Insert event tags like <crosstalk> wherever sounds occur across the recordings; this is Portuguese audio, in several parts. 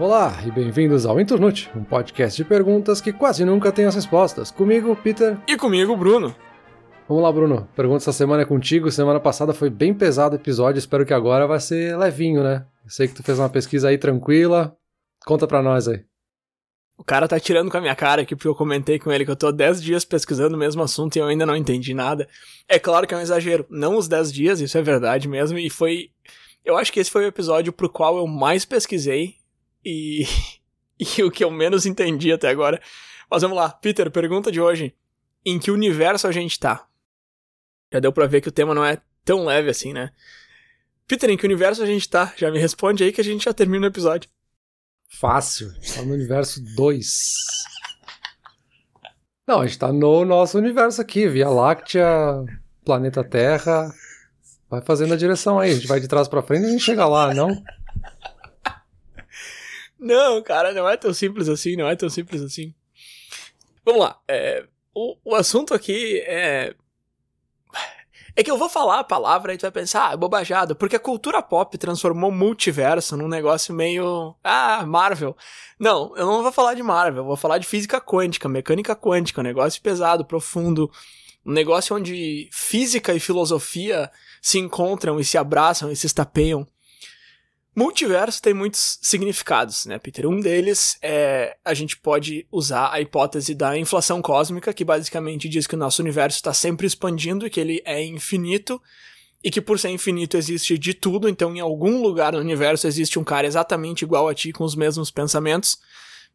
Olá e bem-vindos ao Internute, um podcast de perguntas que quase nunca tem as respostas. Comigo, Peter. E comigo, Bruno. Vamos lá, Bruno. Pergunta essa semana é contigo. Semana passada foi bem pesado o episódio, espero que agora vai ser levinho, né? Sei que tu fez uma pesquisa aí tranquila. Conta pra nós aí. O cara tá tirando com a minha cara aqui porque eu comentei com ele que eu tô 10 dias pesquisando o mesmo assunto e eu ainda não entendi nada. É claro que é um exagero. Não os 10 dias, isso é verdade mesmo. E foi. Eu acho que esse foi o episódio pro qual eu mais pesquisei e. <laughs> e o que eu menos entendi até agora. Mas vamos lá. Peter, pergunta de hoje: Em que universo a gente tá? Já deu pra ver que o tema não é tão leve assim, né? Peter, em que universo a gente tá? Já me responde aí que a gente já termina o episódio. Fácil. Tá no universo 2. Não, a gente tá no nosso universo aqui, Via Láctea, planeta Terra. Vai fazendo a direção aí, a gente vai de trás para frente e a gente chega lá, não? Não, cara, não é tão simples assim, não é tão simples assim. Vamos lá, é, o, o assunto aqui é é que eu vou falar a palavra e tu vai pensar, ah, bobajada, porque a cultura pop transformou multiverso num negócio meio. Ah, Marvel. Não, eu não vou falar de Marvel, vou falar de física quântica, mecânica quântica, um negócio pesado, profundo. Um negócio onde física e filosofia se encontram e se abraçam e se estapeiam. Multiverso tem muitos significados, né, Peter? Um deles é a gente pode usar a hipótese da inflação cósmica, que basicamente diz que o nosso universo está sempre expandindo e que ele é infinito, e que por ser infinito existe de tudo, então em algum lugar no universo existe um cara exatamente igual a ti, com os mesmos pensamentos.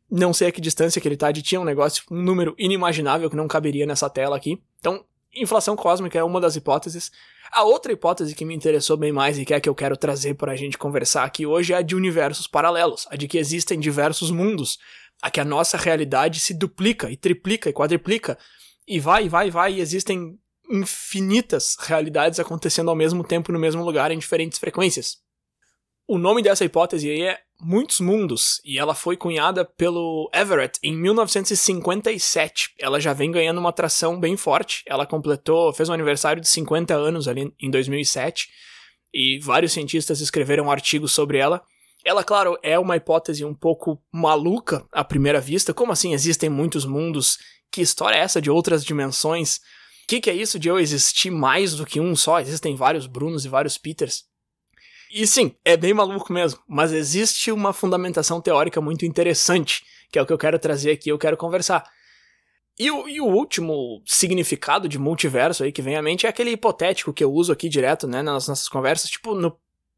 Não sei a que distância que ele tá de ti, é um negócio, um número inimaginável que não caberia nessa tela aqui. Então, inflação cósmica é uma das hipóteses. A outra hipótese que me interessou bem mais e que é a que eu quero trazer para a gente conversar aqui hoje é a de universos paralelos, a de que existem diversos mundos, a que a nossa realidade se duplica e triplica e quadriplica e vai, vai, vai e existem infinitas realidades acontecendo ao mesmo tempo no mesmo lugar em diferentes frequências. O nome dessa hipótese aí é Muitos Mundos, e ela foi cunhada pelo Everett em 1957. Ela já vem ganhando uma atração bem forte. Ela completou, fez um aniversário de 50 anos ali em 2007, e vários cientistas escreveram artigos sobre ela. Ela, claro, é uma hipótese um pouco maluca à primeira vista. Como assim existem muitos mundos? Que história é essa de outras dimensões? O que, que é isso de eu existir mais do que um só? Existem vários Brunos e vários Peters. E sim, é bem maluco mesmo, mas existe uma fundamentação teórica muito interessante, que é o que eu quero trazer aqui, eu quero conversar. E o, e o último significado de multiverso aí que vem à mente é aquele hipotético que eu uso aqui direto, né, nas nossas conversas. Tipo, no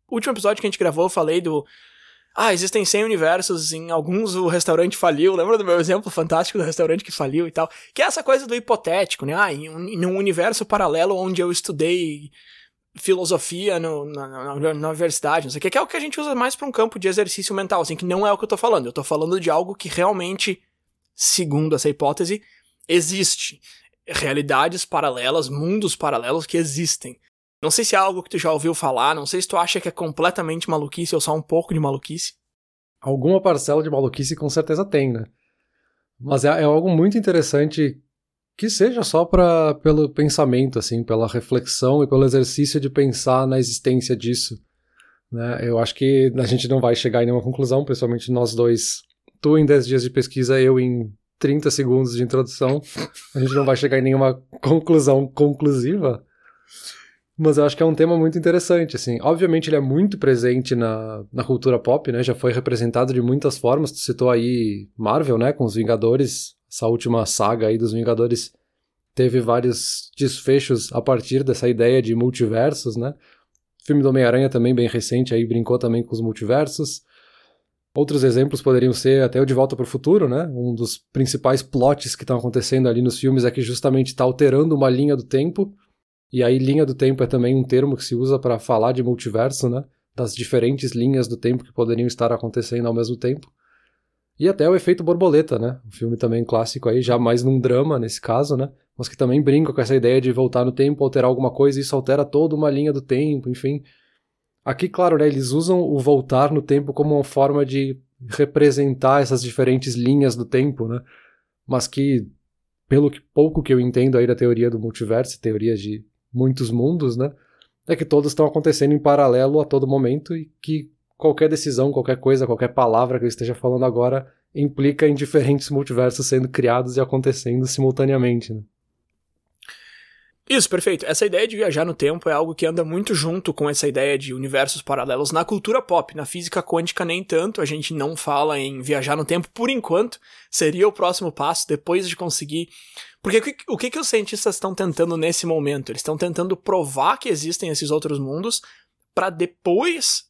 último episódio que a gente gravou, eu falei do. Ah, existem 100 universos, em alguns o restaurante faliu. Lembra do meu exemplo fantástico do restaurante que faliu e tal? Que é essa coisa do hipotético, né? Ah, em um, em um universo paralelo onde eu estudei filosofia no, na, na, na, universidade, não sei o que, que é o que a gente usa mais para um campo de exercício mental, assim, que não é o que eu tô falando. Eu tô falando de algo que realmente, segundo essa hipótese, existe. Realidades paralelas, mundos paralelos que existem. Não sei se é algo que tu já ouviu falar, não sei se tu acha que é completamente maluquice ou só um pouco de maluquice. Alguma parcela de maluquice com certeza tem, né? Mas é, é algo muito interessante que seja só para pelo pensamento, assim, pela reflexão e pelo exercício de pensar na existência disso. Né? Eu acho que a gente não vai chegar em nenhuma conclusão, principalmente nós dois. Tu em 10 dias de pesquisa, eu em 30 segundos de introdução. A gente não vai chegar em nenhuma conclusão conclusiva. Mas eu acho que é um tema muito interessante, assim. Obviamente ele é muito presente na, na cultura pop, né? Já foi representado de muitas formas. Tu citou aí Marvel, né? Com os Vingadores essa última saga aí dos Vingadores teve vários desfechos a partir dessa ideia de multiversos, né? O filme do Homem-Aranha também bem recente aí brincou também com os multiversos. Outros exemplos poderiam ser até o De Volta para o Futuro, né? Um dos principais plots que estão acontecendo ali nos filmes é que justamente está alterando uma linha do tempo. E aí linha do tempo é também um termo que se usa para falar de multiverso, né? Das diferentes linhas do tempo que poderiam estar acontecendo ao mesmo tempo. E até o efeito borboleta, né? Um filme também clássico aí, já mais num drama nesse caso, né? Mas que também brinca com essa ideia de voltar no tempo, alterar alguma coisa, e isso altera toda uma linha do tempo, enfim. Aqui, claro, né, eles usam o voltar no tempo como uma forma de representar essas diferentes linhas do tempo, né? Mas que, pelo que, pouco que eu entendo aí da teoria do multiverso, teoria de muitos mundos, né? É que todos estão acontecendo em paralelo a todo momento e que qualquer decisão, qualquer coisa, qualquer palavra que eu esteja falando agora implica em diferentes multiversos sendo criados e acontecendo simultaneamente. Né? Isso, perfeito. Essa ideia de viajar no tempo é algo que anda muito junto com essa ideia de universos paralelos na cultura pop. Na física quântica, nem tanto. A gente não fala em viajar no tempo por enquanto. Seria o próximo passo depois de conseguir. Porque o que, que os cientistas estão tentando nesse momento? Eles estão tentando provar que existem esses outros mundos para depois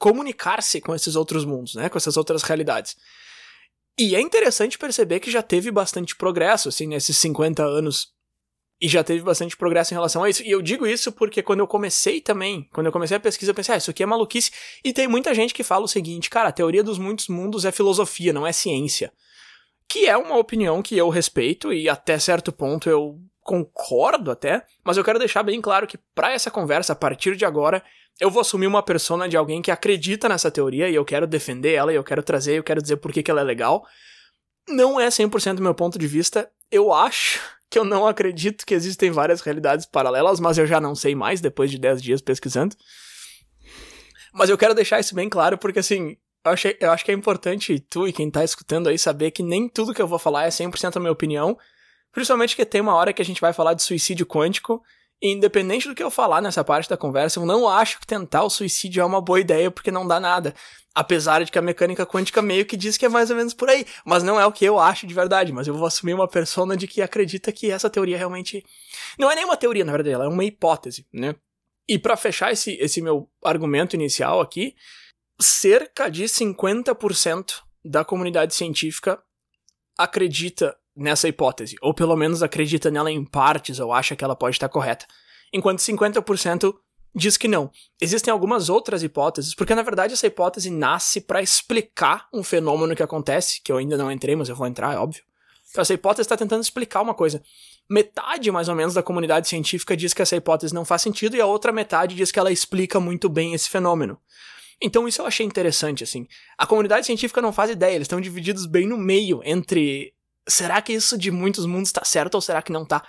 comunicar-se com esses outros mundos, né? Com essas outras realidades. E é interessante perceber que já teve bastante progresso, assim, nesses 50 anos e já teve bastante progresso em relação a isso. E eu digo isso porque quando eu comecei também, quando eu comecei a pesquisa, eu pensei, ah, isso aqui é maluquice. E tem muita gente que fala o seguinte, cara, a teoria dos muitos mundos é filosofia, não é ciência. Que é uma opinião que eu respeito e até certo ponto eu concordo até, mas eu quero deixar bem claro que para essa conversa, a partir de agora, eu vou assumir uma persona de alguém que acredita nessa teoria e eu quero defender ela e eu quero trazer, eu quero dizer por que, que ela é legal. Não é 100% do meu ponto de vista. Eu acho que eu não acredito que existem várias realidades paralelas, mas eu já não sei mais depois de 10 dias pesquisando. Mas eu quero deixar isso bem claro, porque assim, eu, achei, eu acho que é importante tu e quem tá escutando aí saber que nem tudo que eu vou falar é 100% a minha opinião, principalmente que tem uma hora que a gente vai falar de suicídio quântico, independente do que eu falar nessa parte da conversa, eu não acho que tentar o suicídio é uma boa ideia, porque não dá nada. Apesar de que a mecânica quântica meio que diz que é mais ou menos por aí. Mas não é o que eu acho de verdade. Mas eu vou assumir uma persona de que acredita que essa teoria realmente. Não é nem uma teoria, na verdade, ela é uma hipótese, né? E para fechar esse, esse meu argumento inicial aqui, cerca de 50% da comunidade científica acredita nessa hipótese, ou pelo menos acredita nela em partes ou acha que ela pode estar correta, enquanto 50% diz que não. Existem algumas outras hipóteses, porque na verdade essa hipótese nasce para explicar um fenômeno que acontece, que eu ainda não entrei, mas eu vou entrar, é óbvio. Então essa hipótese está tentando explicar uma coisa. Metade, mais ou menos, da comunidade científica diz que essa hipótese não faz sentido e a outra metade diz que ela explica muito bem esse fenômeno. Então isso eu achei interessante, assim. A comunidade científica não faz ideia, eles estão divididos bem no meio entre será que isso de muitos mundos está certo ou será que não está?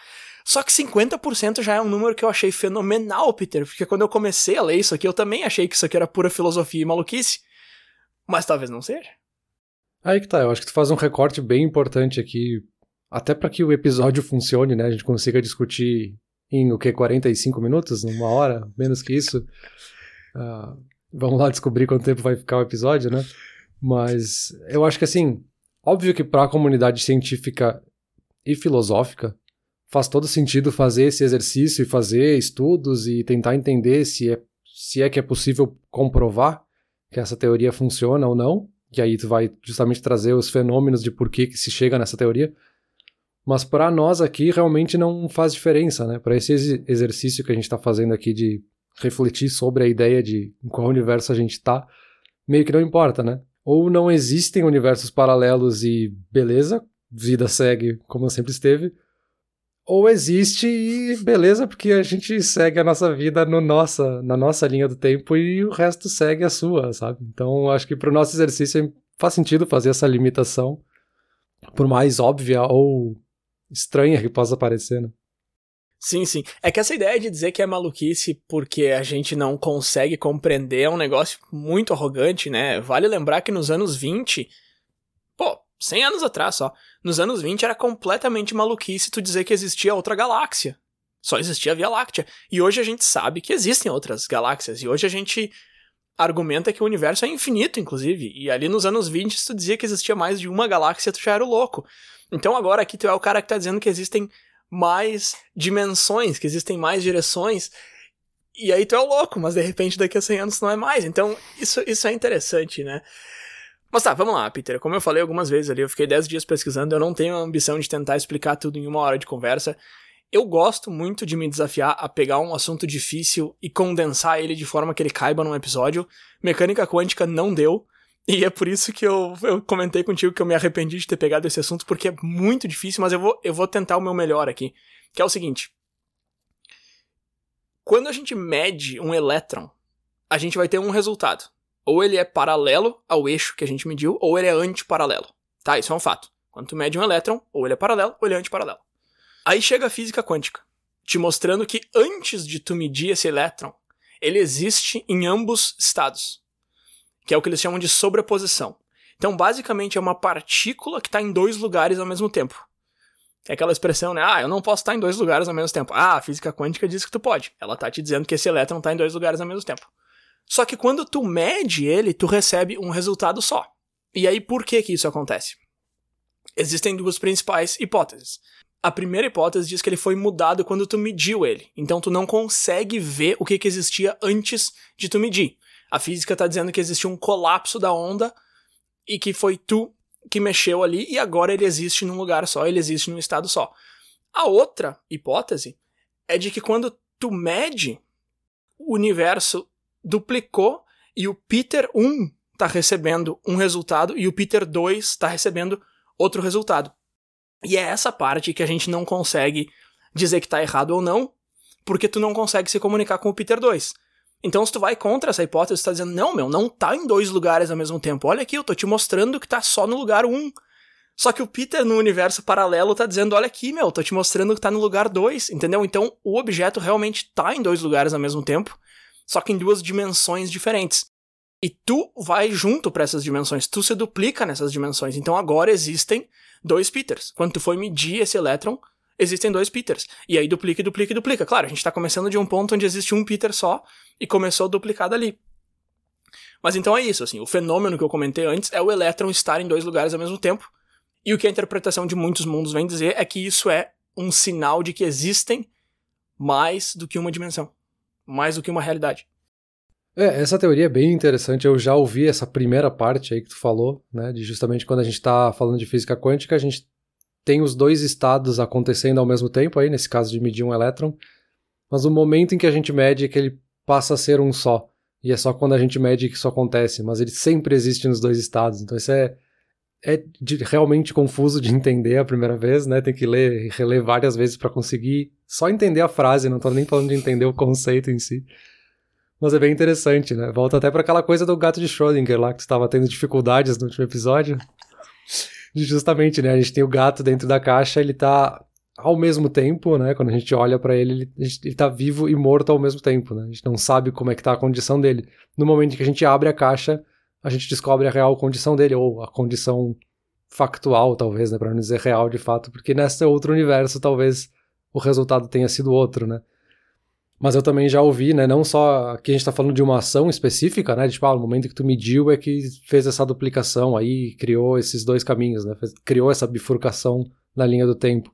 Só que 50% já é um número que eu achei fenomenal, Peter, porque quando eu comecei a ler isso aqui, eu também achei que isso aqui era pura filosofia e maluquice. Mas talvez não seja. Aí que tá, eu acho que tu faz um recorte bem importante aqui, até para que o episódio funcione, né? A gente consiga discutir em o que, 45 minutos? Uma hora? Menos que isso? Uh, vamos lá descobrir quanto tempo vai ficar o episódio, né? Mas eu acho que assim, óbvio que para a comunidade científica e filosófica, faz todo sentido fazer esse exercício e fazer estudos e tentar entender se é, se é que é possível comprovar que essa teoria funciona ou não. E aí tu vai justamente trazer os fenômenos de por que, que se chega nessa teoria. Mas para nós aqui realmente não faz diferença, né? Para esse ex exercício que a gente está fazendo aqui de refletir sobre a ideia de em qual universo a gente está, meio que não importa, né? Ou não existem universos paralelos e beleza, vida segue como sempre esteve, ou existe e beleza, porque a gente segue a nossa vida no nossa, na nossa linha do tempo e o resto segue a sua, sabe? Então acho que para o nosso exercício faz sentido fazer essa limitação, por mais óbvia ou estranha que possa parecer, né? Sim, sim. É que essa ideia de dizer que é maluquice porque a gente não consegue compreender é um negócio muito arrogante, né? Vale lembrar que nos anos 20, pô, 100 anos atrás só, nos anos 20 era completamente maluquice tu dizer que existia outra galáxia. Só existia a Via Láctea. E hoje a gente sabe que existem outras galáxias. E hoje a gente argumenta que o universo é infinito, inclusive. E ali nos anos 20, se tu dizia que existia mais de uma galáxia, tu já era o louco. Então agora aqui tu é o cara que tá dizendo que existem mais dimensões, que existem mais direções. E aí tu é o louco, mas de repente daqui a 100 anos não é mais. Então isso, isso é interessante, né? Mas tá, vamos lá, Peter. Como eu falei algumas vezes ali, eu fiquei 10 dias pesquisando, eu não tenho a ambição de tentar explicar tudo em uma hora de conversa. Eu gosto muito de me desafiar a pegar um assunto difícil e condensar ele de forma que ele caiba num episódio. Mecânica quântica não deu, e é por isso que eu, eu comentei contigo que eu me arrependi de ter pegado esse assunto, porque é muito difícil, mas eu vou, eu vou tentar o meu melhor aqui. Que é o seguinte: quando a gente mede um elétron, a gente vai ter um resultado. Ou ele é paralelo ao eixo que a gente mediu, ou ele é antiparalelo. Tá? Isso é um fato. Quando tu mede um elétron, ou ele é paralelo, ou ele é antiparalelo. Aí chega a física quântica, te mostrando que antes de tu medir esse elétron, ele existe em ambos estados. Que é o que eles chamam de sobreposição. Então, basicamente, é uma partícula que está em dois lugares ao mesmo tempo. É aquela expressão, né? Ah, eu não posso estar em dois lugares ao mesmo tempo. Ah, a física quântica diz que tu pode. Ela tá te dizendo que esse elétron está em dois lugares ao mesmo tempo. Só que quando tu mede ele, tu recebe um resultado só. E aí, por que que isso acontece? Existem duas principais hipóteses. A primeira hipótese diz que ele foi mudado quando tu mediu ele. Então tu não consegue ver o que, que existia antes de tu medir. A física está dizendo que existiu um colapso da onda e que foi tu que mexeu ali e agora ele existe num lugar só, ele existe num estado só. A outra hipótese é de que quando tu mede, o universo duplicou e o Peter 1 está recebendo um resultado e o Peter 2 está recebendo outro resultado. E é essa parte que a gente não consegue dizer que está errado ou não, porque tu não consegue se comunicar com o Peter 2. Então, se tu vai contra essa hipótese, tu tá dizendo, não, meu, não tá em dois lugares ao mesmo tempo. Olha aqui, eu tô te mostrando que tá só no lugar 1. Um. Só que o Peter, no universo paralelo, tá dizendo, olha aqui, meu, tô te mostrando que tá no lugar 2, entendeu? Então, o objeto realmente tá em dois lugares ao mesmo tempo, só que em duas dimensões diferentes. E tu vai junto para essas dimensões, tu se duplica nessas dimensões. Então, agora existem dois Peters. Quando tu foi medir esse elétron, existem dois Peters. E aí duplica duplica duplica. Claro, a gente está começando de um ponto onde existe um Peter só e começou a duplicar dali. Mas então é isso, assim, o fenômeno que eu comentei antes é o elétron estar em dois lugares ao mesmo tempo. E o que a interpretação de muitos mundos vem dizer é que isso é um sinal de que existem mais do que uma dimensão, mais do que uma realidade. É, essa teoria é bem interessante. Eu já ouvi essa primeira parte aí que tu falou, né? De justamente quando a gente está falando de física quântica, a gente tem os dois estados acontecendo ao mesmo tempo, aí, nesse caso de medir um elétron, mas o momento em que a gente mede é que ele passa a ser um só. E é só quando a gente mede que isso acontece, mas ele sempre existe nos dois estados. Então isso é, é de, realmente confuso de entender a primeira vez, né? Tem que ler e reler várias vezes para conseguir só entender a frase, não tô nem falando de entender o conceito em si. Mas é bem interessante, né? Volta até para aquela coisa do gato de Schrödinger lá, que estava tendo dificuldades no último episódio. Justamente, né? A gente tem o gato dentro da caixa, ele tá ao mesmo tempo, né? Quando a gente olha para ele, ele, ele tá vivo e morto ao mesmo tempo, né? A gente não sabe como é que tá a condição dele. No momento que a gente abre a caixa, a gente descobre a real condição dele, ou a condição factual, talvez, né? Pra não dizer real de fato, porque nesse outro universo, talvez o resultado tenha sido outro, né? Mas eu também já ouvi, né? Não só que a gente está falando de uma ação específica, né? De, tipo, ah, no momento que tu mediu é que fez essa duplicação aí, criou esses dois caminhos, né? Criou essa bifurcação na linha do tempo.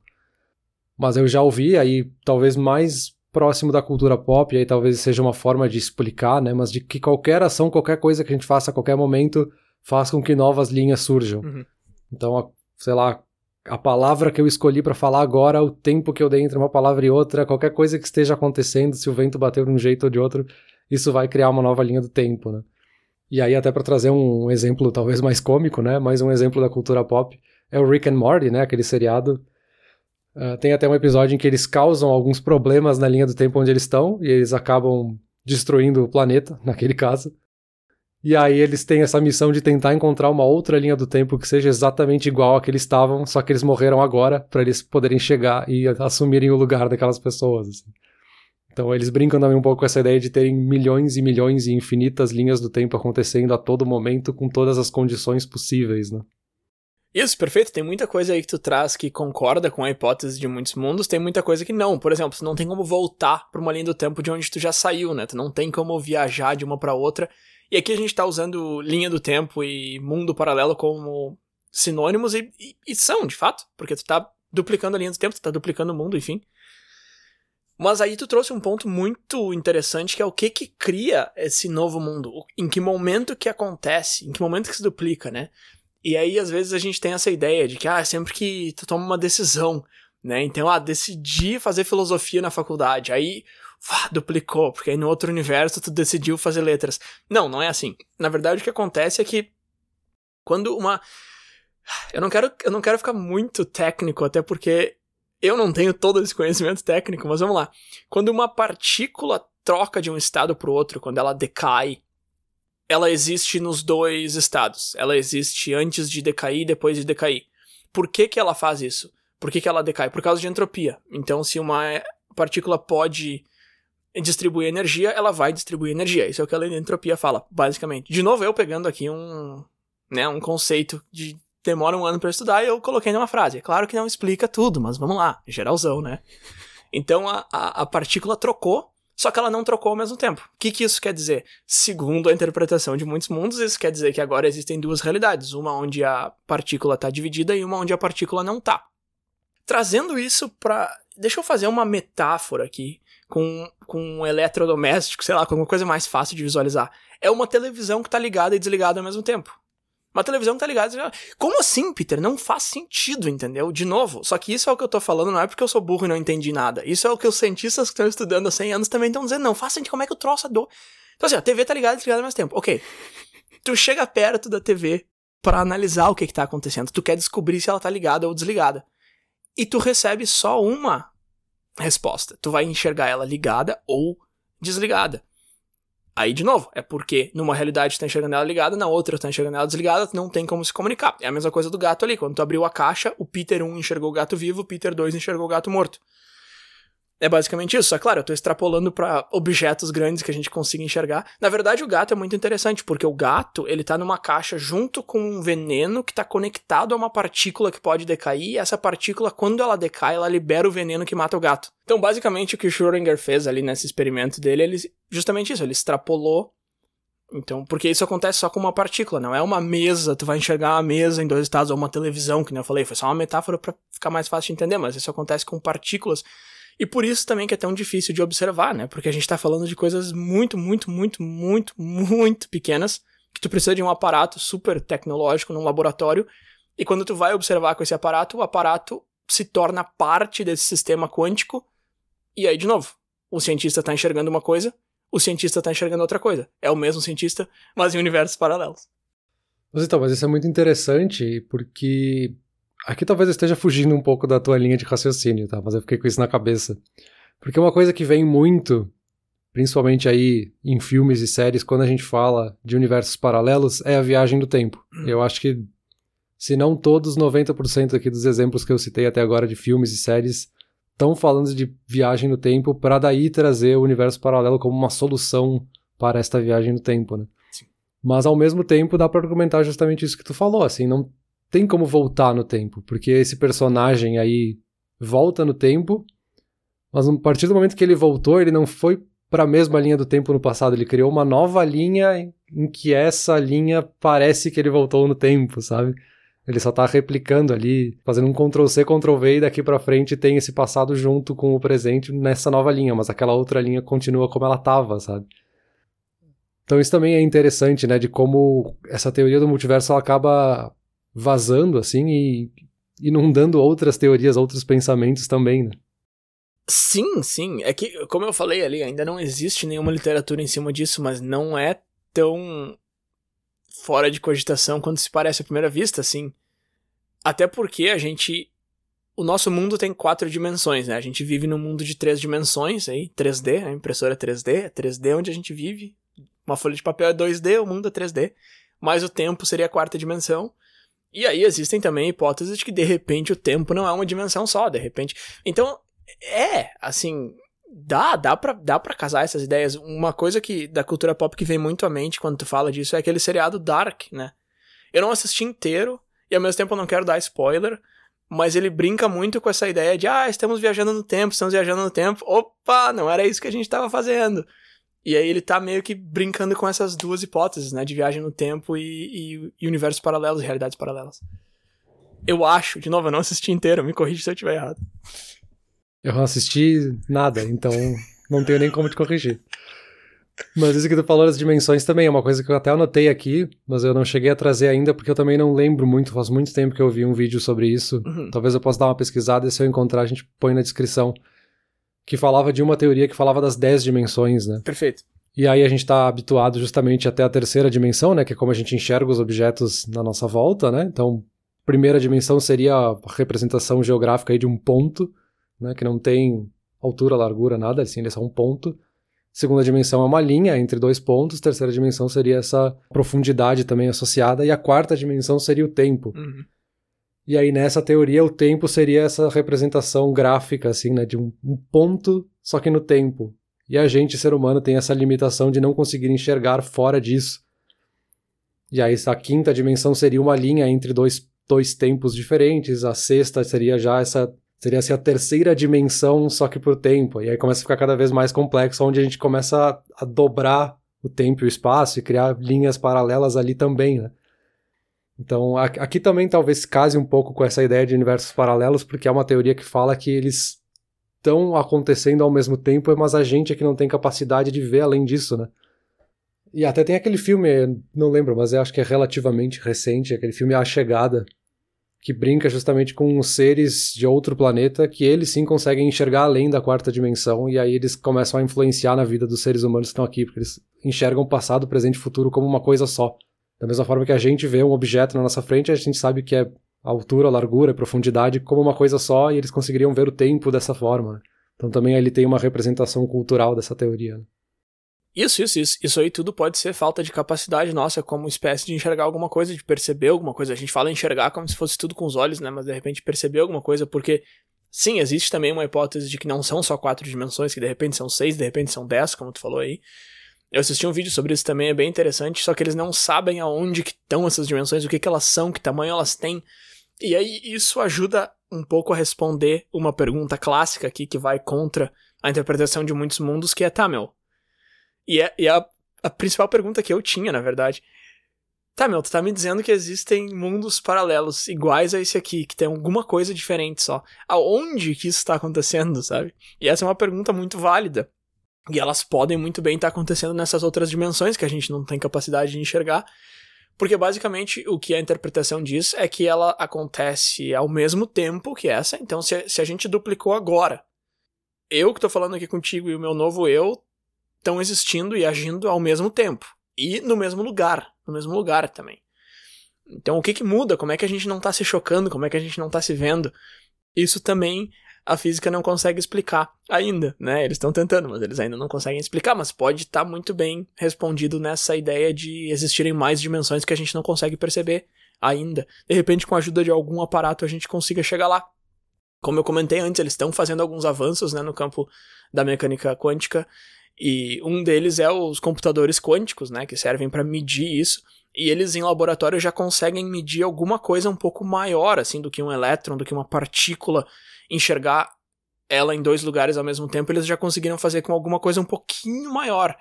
Mas eu já ouvi aí, talvez mais próximo da cultura pop, aí talvez seja uma forma de explicar, né? Mas de que qualquer ação, qualquer coisa que a gente faça a qualquer momento faz com que novas linhas surjam. Uhum. Então, sei lá, a palavra que eu escolhi para falar agora, o tempo que eu dei entre uma palavra e outra, qualquer coisa que esteja acontecendo, se o vento bateu de um jeito ou de outro, isso vai criar uma nova linha do tempo, né? E aí até para trazer um exemplo talvez mais cômico, né? Mais um exemplo da cultura pop é o Rick and Morty, né? Aquele seriado. Uh, tem até um episódio em que eles causam alguns problemas na linha do tempo onde eles estão e eles acabam destruindo o planeta, <laughs> naquele caso. E aí eles têm essa missão de tentar encontrar uma outra linha do tempo que seja exatamente igual a que eles estavam, só que eles morreram agora para eles poderem chegar e assumirem o lugar daquelas pessoas. Assim. Então eles brincam também um pouco com essa ideia de terem milhões e milhões e infinitas linhas do tempo acontecendo a todo momento com todas as condições possíveis, né? Isso, perfeito. Tem muita coisa aí que tu traz que concorda com a hipótese de muitos mundos, tem muita coisa que não. Por exemplo, tu não tem como voltar para uma linha do tempo de onde tu já saiu, né? Tu não tem como viajar de uma para outra e aqui a gente está usando linha do tempo e mundo paralelo como sinônimos e, e, e, são, de fato, porque tu tá duplicando a linha do tempo, tu tá duplicando o mundo, enfim. Mas aí tu trouxe um ponto muito interessante que é o que que cria esse novo mundo, em que momento que acontece, em que momento que se duplica, né? E aí às vezes a gente tem essa ideia de que ah, sempre que tu toma uma decisão, né? Então, ah, decidi fazer filosofia na faculdade, aí duplicou, porque aí no outro universo tu decidiu fazer letras. Não, não é assim. Na verdade, o que acontece é que quando uma. Eu não quero, eu não quero ficar muito técnico, até porque eu não tenho todo esse conhecimento técnico, mas vamos lá. Quando uma partícula troca de um estado para o outro, quando ela decai, ela existe nos dois estados. Ela existe antes de decair e depois de decair. Por que, que ela faz isso? Por que, que ela decai? Por causa de entropia. Então, se uma partícula pode distribuir energia, ela vai distribuir energia. Isso é o que a lei da entropia fala, basicamente. De novo, eu pegando aqui um, né, um conceito de demora um ano para estudar e eu coloquei numa frase. É claro que não explica tudo, mas vamos lá, geralzão, né? Então a, a, a partícula trocou, só que ela não trocou ao mesmo tempo. O que, que isso quer dizer? Segundo a interpretação de muitos mundos, isso quer dizer que agora existem duas realidades: uma onde a partícula está dividida e uma onde a partícula não está. Trazendo isso para. Deixa eu fazer uma metáfora aqui com, com um eletrodoméstico, sei lá, com alguma coisa mais fácil de visualizar. É uma televisão que está ligada e desligada ao mesmo tempo. Uma televisão que tá ligada. Como assim, Peter? Não faz sentido, entendeu? De novo, só que isso é o que eu tô falando, não é porque eu sou burro e não entendi nada. Isso é o que os cientistas que estão estudando há 100 anos também estão dizendo. Não faz sentido como é que o troço é do. Então assim, a TV tá ligada e desligada ao mesmo tempo. Ok. Tu chega perto da TV para analisar o que, que tá acontecendo. Tu quer descobrir se ela tá ligada ou desligada. E tu recebe só uma resposta. Tu vai enxergar ela ligada ou desligada. Aí, de novo, é porque numa realidade tu tá enxergando ela ligada, na outra tu tá enxergando ela desligada, não tem como se comunicar. É a mesma coisa do gato ali. Quando tu abriu a caixa, o Peter 1 enxergou o gato vivo, o Peter 2 enxergou o gato morto. É basicamente isso. É claro, eu tô extrapolando para objetos grandes que a gente consiga enxergar. Na verdade, o gato é muito interessante, porque o gato, ele tá numa caixa junto com um veneno que tá conectado a uma partícula que pode decair, e essa partícula, quando ela decai, ela libera o veneno que mata o gato. Então, basicamente, o que o Schrödinger fez ali nesse experimento dele, ele justamente isso, ele extrapolou então, porque isso acontece só com uma partícula, não é uma mesa, tu vai enxergar uma mesa em dois estados, ou uma televisão, que nem eu falei, foi só uma metáfora para ficar mais fácil de entender, mas isso acontece com partículas e por isso também que é tão difícil de observar, né? Porque a gente está falando de coisas muito, muito, muito, muito, muito pequenas, que tu precisa de um aparato super tecnológico num laboratório, e quando tu vai observar com esse aparato, o aparato se torna parte desse sistema quântico, e aí, de novo, o cientista está enxergando uma coisa, o cientista está enxergando outra coisa. É o mesmo cientista, mas em universos paralelos. Mas então, mas isso é muito interessante, porque Aqui talvez eu esteja fugindo um pouco da tua linha de raciocínio, tá? Mas eu fiquei com isso na cabeça. Porque uma coisa que vem muito, principalmente aí em filmes e séries, quando a gente fala de universos paralelos, é a viagem do tempo. Hum. Eu acho que, se não todos, 90% aqui dos exemplos que eu citei até agora de filmes e séries estão falando de viagem no tempo para daí trazer o universo paralelo como uma solução para esta viagem no tempo, né? Sim. Mas ao mesmo tempo dá para argumentar justamente isso que tu falou, assim, não tem como voltar no tempo, porque esse personagem aí volta no tempo, mas a partir do momento que ele voltou, ele não foi para a mesma linha do tempo no passado, ele criou uma nova linha em que essa linha parece que ele voltou no tempo, sabe? Ele só tá replicando ali, fazendo um Ctrl C, Ctrl V e daqui para frente tem esse passado junto com o presente nessa nova linha, mas aquela outra linha continua como ela tava, sabe? Então isso também é interessante, né, de como essa teoria do multiverso ela acaba vazando assim e inundando outras teorias, outros pensamentos também, né? Sim, sim. É que, como eu falei ali, ainda não existe nenhuma literatura em cima disso, mas não é tão fora de cogitação quanto se parece à primeira vista, assim. Até porque a gente. O nosso mundo tem quatro dimensões, né? A gente vive num mundo de três dimensões, aí, 3D, a impressora é 3D, é 3D onde a gente vive. Uma folha de papel é 2D, o mundo é 3D. Mas o tempo seria a quarta dimensão. E aí existem também hipóteses de que de repente o tempo não é uma dimensão só, de repente. Então, é, assim, dá, dá pra, dá pra casar essas ideias. Uma coisa que da cultura pop que vem muito à mente quando tu fala disso é aquele seriado Dark, né? Eu não assisti inteiro e ao mesmo tempo eu não quero dar spoiler, mas ele brinca muito com essa ideia de ah, estamos viajando no tempo, estamos viajando no tempo. Opa, não era isso que a gente estava fazendo. E aí ele tá meio que brincando com essas duas hipóteses, né? De viagem no tempo e, e, e universos paralelos, realidades paralelas. Eu acho, de novo, eu não assisti inteiro, me corrija se eu estiver errado. Eu não assisti nada, então não tenho nem como te corrigir. Mas isso que tu falou das dimensões também é uma coisa que eu até anotei aqui, mas eu não cheguei a trazer ainda porque eu também não lembro muito, faz muito tempo que eu vi um vídeo sobre isso. Uhum. Talvez eu possa dar uma pesquisada e se eu encontrar a gente põe na descrição que falava de uma teoria que falava das 10 dimensões, né? Perfeito. E aí a gente está habituado justamente até a terceira dimensão, né? Que é como a gente enxerga os objetos na nossa volta, né? Então, primeira dimensão seria a representação geográfica aí de um ponto, né? Que não tem altura, largura, nada, assim, ele é só um ponto. Segunda dimensão é uma linha entre dois pontos. Terceira dimensão seria essa profundidade também associada. E a quarta dimensão seria o tempo. Uhum. E aí, nessa teoria, o tempo seria essa representação gráfica, assim, né? De um, ponto, só que no tempo. e a gente, ser humano, tem essa limitação de não conseguir enxergar fora disso. E aí a quinta dimensão seria uma linha entre dois, dois tempos diferentes, a sexta seria já essa seria assim a terceira dimensão, só que por tempo. E aí começa a ficar cada vez mais complexo, onde a gente começa a, a dobrar o tempo e o espaço e criar linhas paralelas ali também, né? Então, aqui também talvez case um pouco com essa ideia de universos paralelos, porque é uma teoria que fala que eles estão acontecendo ao mesmo tempo, mas a gente é que não tem capacidade de ver além disso, né? E até tem aquele filme, não lembro, mas eu acho que é relativamente recente, aquele filme A Chegada, que brinca justamente com seres de outro planeta que eles sim conseguem enxergar além da quarta dimensão e aí eles começam a influenciar na vida dos seres humanos que estão aqui, porque eles enxergam passado, presente e futuro como uma coisa só. Da mesma forma que a gente vê um objeto na nossa frente, a gente sabe que é altura, largura, profundidade como uma coisa só e eles conseguiriam ver o tempo dessa forma. Né? Então também ele tem uma representação cultural dessa teoria. Né? Isso, isso, isso. Isso aí tudo pode ser falta de capacidade nossa como espécie de enxergar alguma coisa, de perceber alguma coisa. A gente fala enxergar como se fosse tudo com os olhos, né? Mas de repente perceber alguma coisa, porque sim, existe também uma hipótese de que não são só quatro dimensões, que de repente são seis, de repente são dez, como tu falou aí. Eu assisti um vídeo sobre isso também, é bem interessante, só que eles não sabem aonde que estão essas dimensões, o que, que elas são, que tamanho elas têm. E aí isso ajuda um pouco a responder uma pergunta clássica aqui que vai contra a interpretação de muitos mundos, que é, tá, meu, e é, e é a, a principal pergunta que eu tinha, na verdade. Tá, meu, tu tá me dizendo que existem mundos paralelos iguais a esse aqui, que tem alguma coisa diferente só. Aonde que isso tá acontecendo, sabe? E essa é uma pergunta muito válida. E elas podem muito bem estar tá acontecendo nessas outras dimensões que a gente não tem capacidade de enxergar. Porque basicamente o que a interpretação diz é que ela acontece ao mesmo tempo que essa. Então, se, se a gente duplicou agora, eu que tô falando aqui contigo e o meu novo eu estão existindo e agindo ao mesmo tempo. E no mesmo lugar. No mesmo lugar também. Então o que, que muda? Como é que a gente não está se chocando? Como é que a gente não está se vendo? Isso também a física não consegue explicar ainda, né? Eles estão tentando, mas eles ainda não conseguem explicar, mas pode estar tá muito bem respondido nessa ideia de existirem mais dimensões que a gente não consegue perceber ainda. De repente, com a ajuda de algum aparato, a gente consiga chegar lá. Como eu comentei antes, eles estão fazendo alguns avanços né, no campo da mecânica quântica e um deles é os computadores quânticos, né, que servem para medir isso. E eles em laboratório já conseguem medir alguma coisa um pouco maior, assim, do que um elétron, do que uma partícula, enxergar ela em dois lugares ao mesmo tempo, eles já conseguiram fazer com alguma coisa um pouquinho maior.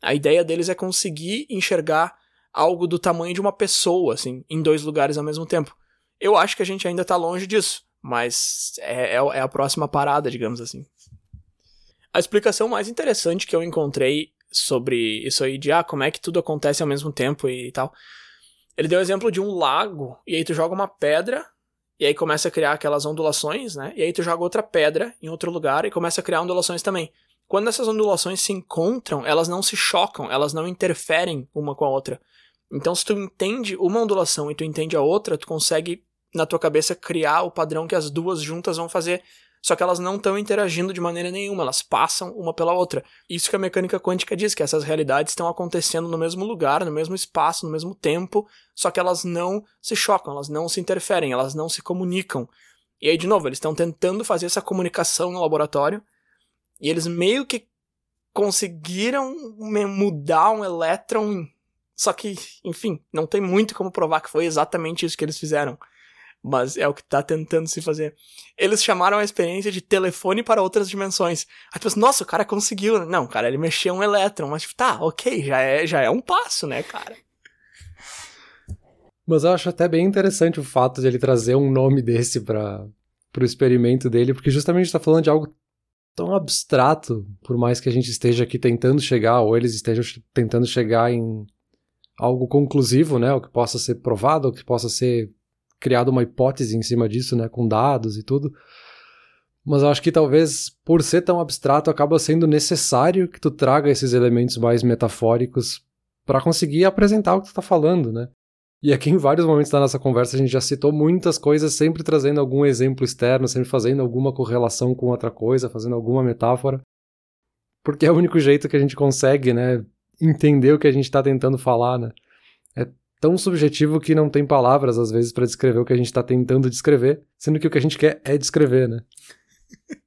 A ideia deles é conseguir enxergar algo do tamanho de uma pessoa, assim, em dois lugares ao mesmo tempo. Eu acho que a gente ainda tá longe disso, mas é, é, é a próxima parada, digamos assim. A explicação mais interessante que eu encontrei sobre isso aí de ah, como é que tudo acontece ao mesmo tempo e tal. Ele deu o exemplo de um lago, e aí tu joga uma pedra, e aí começa a criar aquelas ondulações, né? E aí tu joga outra pedra em outro lugar e começa a criar ondulações também. Quando essas ondulações se encontram, elas não se chocam, elas não interferem uma com a outra. Então, se tu entende uma ondulação e tu entende a outra, tu consegue, na tua cabeça, criar o padrão que as duas juntas vão fazer só que elas não estão interagindo de maneira nenhuma, elas passam uma pela outra. Isso que a mecânica quântica diz, que essas realidades estão acontecendo no mesmo lugar, no mesmo espaço, no mesmo tempo, só que elas não se chocam, elas não se interferem, elas não se comunicam. E aí, de novo, eles estão tentando fazer essa comunicação no laboratório, e eles meio que conseguiram mudar um elétron, só que, enfim, não tem muito como provar que foi exatamente isso que eles fizeram mas é o que tá tentando se fazer. Eles chamaram a experiência de telefone para outras dimensões. Aí tu pensa, nossa, o cara conseguiu. Não, cara, ele mexeu um elétron, mas tipo, tá, ok, já é, já é um passo, né, cara? Mas eu acho até bem interessante o fato de ele trazer um nome desse para o experimento dele, porque justamente está falando de algo tão abstrato, por mais que a gente esteja aqui tentando chegar, ou eles estejam tentando chegar em algo conclusivo, né, o que possa ser provado, o que possa ser criado uma hipótese em cima disso, né, com dados e tudo. Mas eu acho que talvez por ser tão abstrato acaba sendo necessário que tu traga esses elementos mais metafóricos para conseguir apresentar o que tu tá falando, né? E aqui em vários momentos da nossa conversa a gente já citou muitas coisas, sempre trazendo algum exemplo externo, sempre fazendo alguma correlação com outra coisa, fazendo alguma metáfora. Porque é o único jeito que a gente consegue, né, entender o que a gente está tentando falar, né? É tão subjetivo que não tem palavras, às vezes, para descrever o que a gente está tentando descrever, sendo que o que a gente quer é descrever, né? <laughs>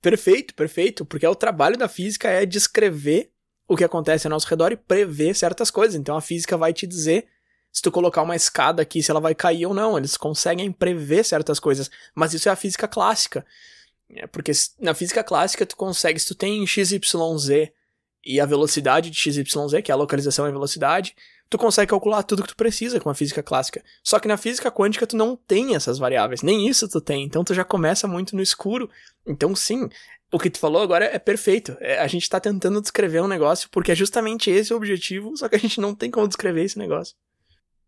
Perfeito, perfeito, porque o trabalho da física é descrever o que acontece ao nosso redor e prever certas coisas. Então a física vai te dizer se tu colocar uma escada aqui, se ela vai cair ou não. Eles conseguem prever certas coisas, mas isso é a física clássica. É porque na física clássica tu consegue, se tu tem XYZ e a velocidade de XYZ, que é a localização e a velocidade, tu consegue calcular tudo que tu precisa com a física clássica. Só que na física quântica tu não tem essas variáveis, nem isso tu tem, então tu já começa muito no escuro. Então sim, o que tu falou agora é perfeito. É, a gente tá tentando descrever um negócio porque é justamente esse o objetivo, só que a gente não tem como descrever esse negócio.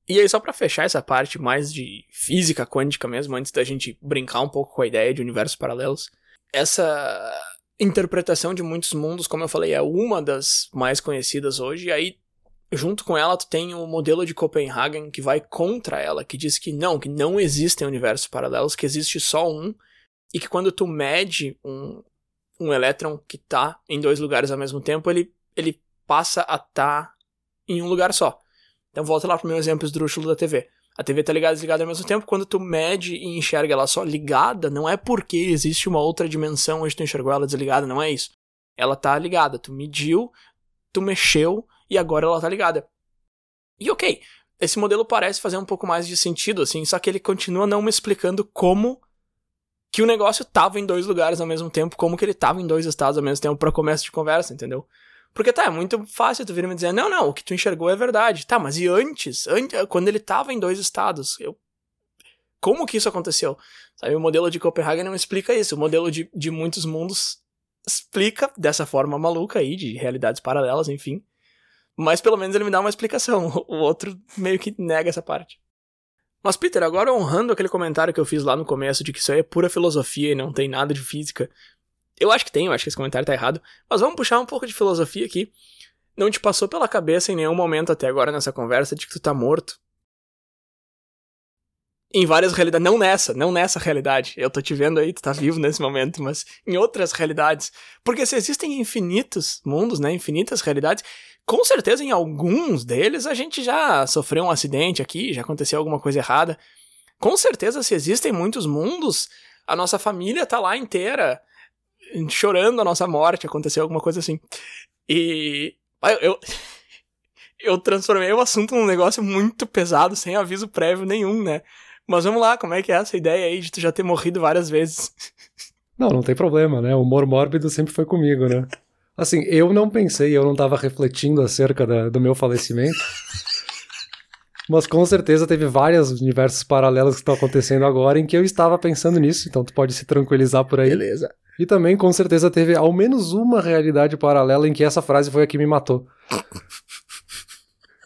E aí, só para fechar essa parte mais de física quântica mesmo, antes da gente brincar um pouco com a ideia de universos paralelos, essa interpretação de muitos mundos, como eu falei, é uma das mais conhecidas hoje, e aí junto com ela tu tem o modelo de Copenhagen que vai contra ela, que diz que não, que não existem universos paralelos, que existe só um, e que quando tu mede um, um elétron que tá em dois lugares ao mesmo tempo, ele, ele passa a estar tá em um lugar só. Então volta lá pro meu exemplo esdrúxulo da TV. A TV tá ligada e desligada ao mesmo tempo, quando tu mede e enxerga ela só ligada, não é porque existe uma outra dimensão onde tu enxergou ela desligada, não é isso. Ela tá ligada, tu mediu, tu mexeu, e agora ela tá ligada. E ok, esse modelo parece fazer um pouco mais de sentido, assim, só que ele continua não me explicando como que o negócio tava em dois lugares ao mesmo tempo, como que ele tava em dois estados ao mesmo tempo para começo de conversa, entendeu? Porque tá, é muito fácil tu vir me dizer, não, não, o que tu enxergou é verdade. Tá, mas e antes? quando ele tava em dois estados? Eu... Como que isso aconteceu? Sabe, o modelo de Copenhagen não explica isso. O modelo de, de muitos mundos explica dessa forma maluca aí, de realidades paralelas, enfim. Mas pelo menos ele me dá uma explicação. <laughs> O outro meio que nega essa parte. Mas, Peter, agora honrando aquele comentário que eu fiz lá no começo de que isso aí é pura filosofia e não tem nada de física. Eu acho que tem, eu acho que esse comentário tá errado. Mas vamos puxar um pouco de filosofia aqui. Não te passou pela cabeça em nenhum momento até agora nessa conversa de que tu tá morto? Em várias realidades, não nessa, não nessa realidade. Eu tô te vendo aí, tu tá vivo nesse momento, mas em outras realidades. Porque se existem infinitos mundos, né, infinitas realidades, com certeza, em alguns deles, a gente já sofreu um acidente aqui, já aconteceu alguma coisa errada. Com certeza, se existem muitos mundos, a nossa família tá lá inteira chorando a nossa morte, aconteceu alguma coisa assim. E. Eu, eu transformei o assunto num negócio muito pesado, sem aviso prévio nenhum, né? Mas vamos lá, como é que é essa ideia aí de tu já ter morrido várias vezes? Não, não tem problema, né? O humor mórbido sempre foi comigo, né? Assim, eu não pensei, eu não estava refletindo acerca da, do meu falecimento. Mas com certeza teve vários universos paralelos que estão acontecendo agora em que eu estava pensando nisso, então tu pode se tranquilizar por aí. Beleza. E também com certeza teve ao menos uma realidade paralela em que essa frase foi a que me matou.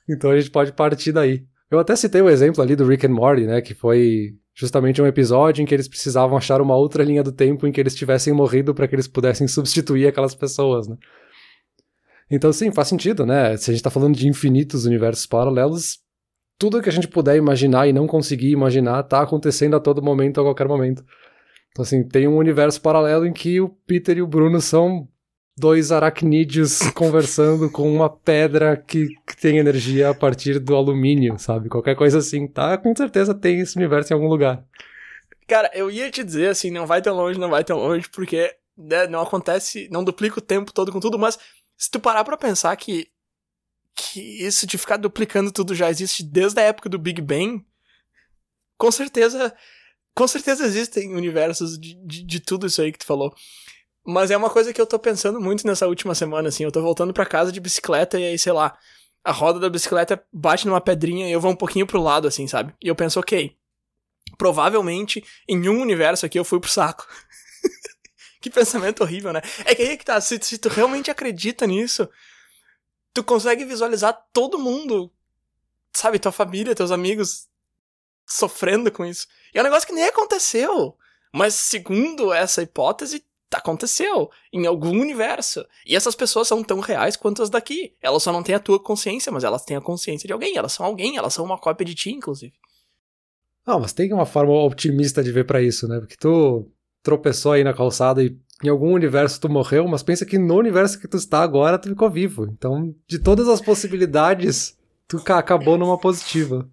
então a gente pode partir daí. Eu até citei o exemplo ali do Rick and Morty, né, que foi justamente um episódio em que eles precisavam achar uma outra linha do tempo em que eles tivessem morrido para que eles pudessem substituir aquelas pessoas, né? Então, sim, faz sentido, né? Se a gente tá falando de infinitos universos paralelos, tudo que a gente puder imaginar e não conseguir imaginar tá acontecendo a todo momento, a qualquer momento. Então, assim, tem um universo paralelo em que o Peter e o Bruno são dois aracnídeos <laughs> conversando com uma pedra que, que, tem energia a partir do alumínio, sabe? Qualquer coisa assim, tá? Com certeza tem esse universo em algum lugar. Cara, eu ia te dizer assim, não vai tão longe, não vai tão longe, porque né, não acontece, não duplica o tempo todo com tudo, mas se tu parar pra pensar que, que isso de ficar duplicando tudo já existe desde a época do Big Bang, com certeza, com certeza existem universos de, de, de tudo isso aí que tu falou. Mas é uma coisa que eu tô pensando muito nessa última semana, assim. Eu tô voltando para casa de bicicleta e aí, sei lá, a roda da bicicleta bate numa pedrinha e eu vou um pouquinho pro lado, assim, sabe? E eu penso, ok, provavelmente em um universo aqui eu fui pro saco. <laughs> que pensamento horrível, né? É que aí é que tá, se, se tu realmente acredita nisso, tu consegue visualizar todo mundo, sabe? Tua família, teus amigos sofrendo com isso. E é um negócio que nem aconteceu. Mas segundo essa hipótese, aconteceu em algum universo. E essas pessoas são tão reais quanto as daqui. Elas só não têm a tua consciência, mas elas têm a consciência de alguém. Elas são alguém, elas são uma cópia de ti, inclusive. Ah, mas tem uma forma otimista de ver para isso, né? Porque tu tropeçou aí na calçada e em algum universo tu morreu, mas pensa que no universo que tu está agora tu ficou vivo. Então, de todas as possibilidades, tu acabou numa positiva.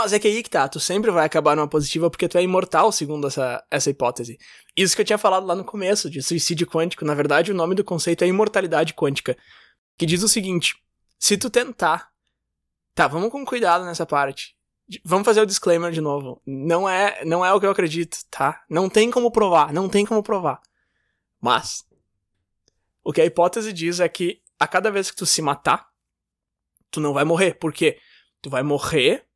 Mas é que aí que tá, tu sempre vai acabar numa positiva porque tu é imortal, segundo essa, essa hipótese. Isso que eu tinha falado lá no começo, de suicídio quântico. Na verdade, o nome do conceito é imortalidade quântica. Que diz o seguinte: se tu tentar. Tá, vamos com cuidado nessa parte. Vamos fazer o disclaimer de novo. Não é, não é o que eu acredito, tá? Não tem como provar, não tem como provar. Mas o que a hipótese diz é que a cada vez que tu se matar, tu não vai morrer. Por quê? Tu vai morrer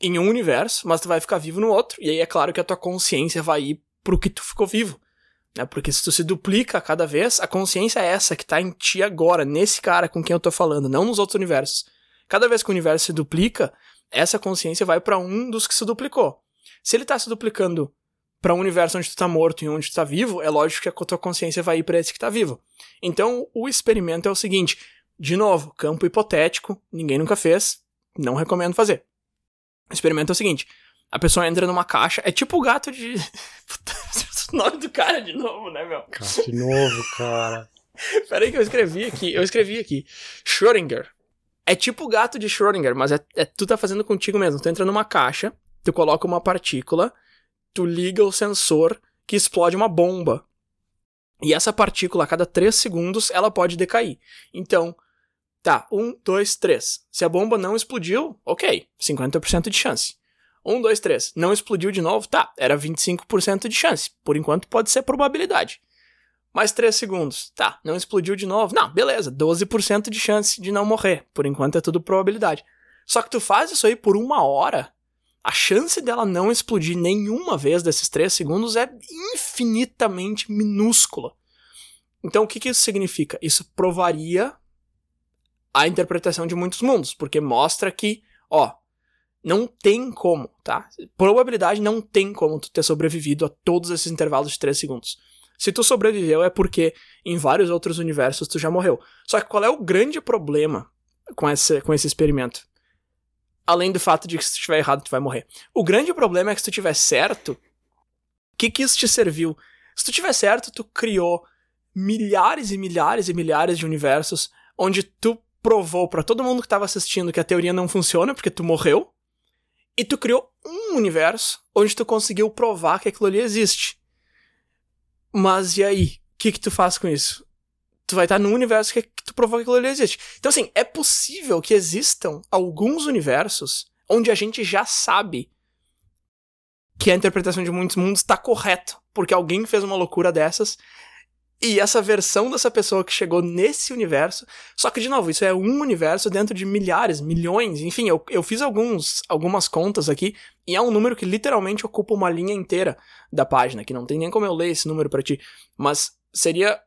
em um universo, mas tu vai ficar vivo no outro. E aí é claro que a tua consciência vai ir pro que tu ficou vivo. Né? Porque se tu se duplica cada vez, a consciência é essa que tá em ti agora, nesse cara com quem eu tô falando, não nos outros universos. Cada vez que o universo se duplica, essa consciência vai para um dos que se duplicou. Se ele tá se duplicando para um universo onde tu tá morto e onde tu tá vivo, é lógico que a tua consciência vai ir para esse que tá vivo. Então, o experimento é o seguinte: de novo, campo hipotético, ninguém nunca fez, não recomendo fazer. O experimento é o seguinte: a pessoa entra numa caixa, é tipo o gato de. <laughs> <laughs> o nome do cara de novo, né, meu? De novo, cara. <laughs> Peraí que eu escrevi aqui, eu escrevi aqui. Schrödinger. É tipo o gato de Schrödinger, mas é, é, tu tá fazendo contigo mesmo. Tu entra numa caixa, tu coloca uma partícula, tu liga o sensor que explode uma bomba. E essa partícula, a cada 3 segundos, ela pode decair. Então, tá, 1, 2, 3. Se a bomba não explodiu, ok, 50% de chance. 1, 2, 3. Não explodiu de novo, tá, era 25% de chance. Por enquanto pode ser probabilidade. Mais 3 segundos, tá, não explodiu de novo. Não, beleza, 12% de chance de não morrer. Por enquanto é tudo probabilidade. Só que tu faz isso aí por uma hora, a chance dela não explodir nenhuma vez desses 3 segundos é infinitamente minúscula. Então o que, que isso significa? Isso provaria a interpretação de muitos mundos, porque mostra que, ó, não tem como, tá? Probabilidade não tem como tu ter sobrevivido a todos esses intervalos de 3 segundos. Se tu sobreviveu é porque em vários outros universos tu já morreu. Só que qual é o grande problema com esse, com esse experimento? Além do fato de que se tu estiver errado, tu vai morrer. O grande problema é que se tu estiver certo, o que, que isso te serviu? Se tu estiver certo, tu criou milhares e milhares e milhares de universos onde tu provou para todo mundo que estava assistindo que a teoria não funciona porque tu morreu, e tu criou um universo onde tu conseguiu provar que aquilo ali existe. Mas e aí? O que, que tu faz com isso? tu vai estar num universo que, que tu provou que aquilo ali existe. Então, assim, é possível que existam alguns universos onde a gente já sabe que a interpretação de muitos mundos está correta, porque alguém fez uma loucura dessas e essa versão dessa pessoa que chegou nesse universo. Só que, de novo, isso é um universo dentro de milhares, milhões. Enfim, eu, eu fiz alguns, algumas contas aqui e é um número que literalmente ocupa uma linha inteira da página, que não tem nem como eu ler esse número para ti. Mas seria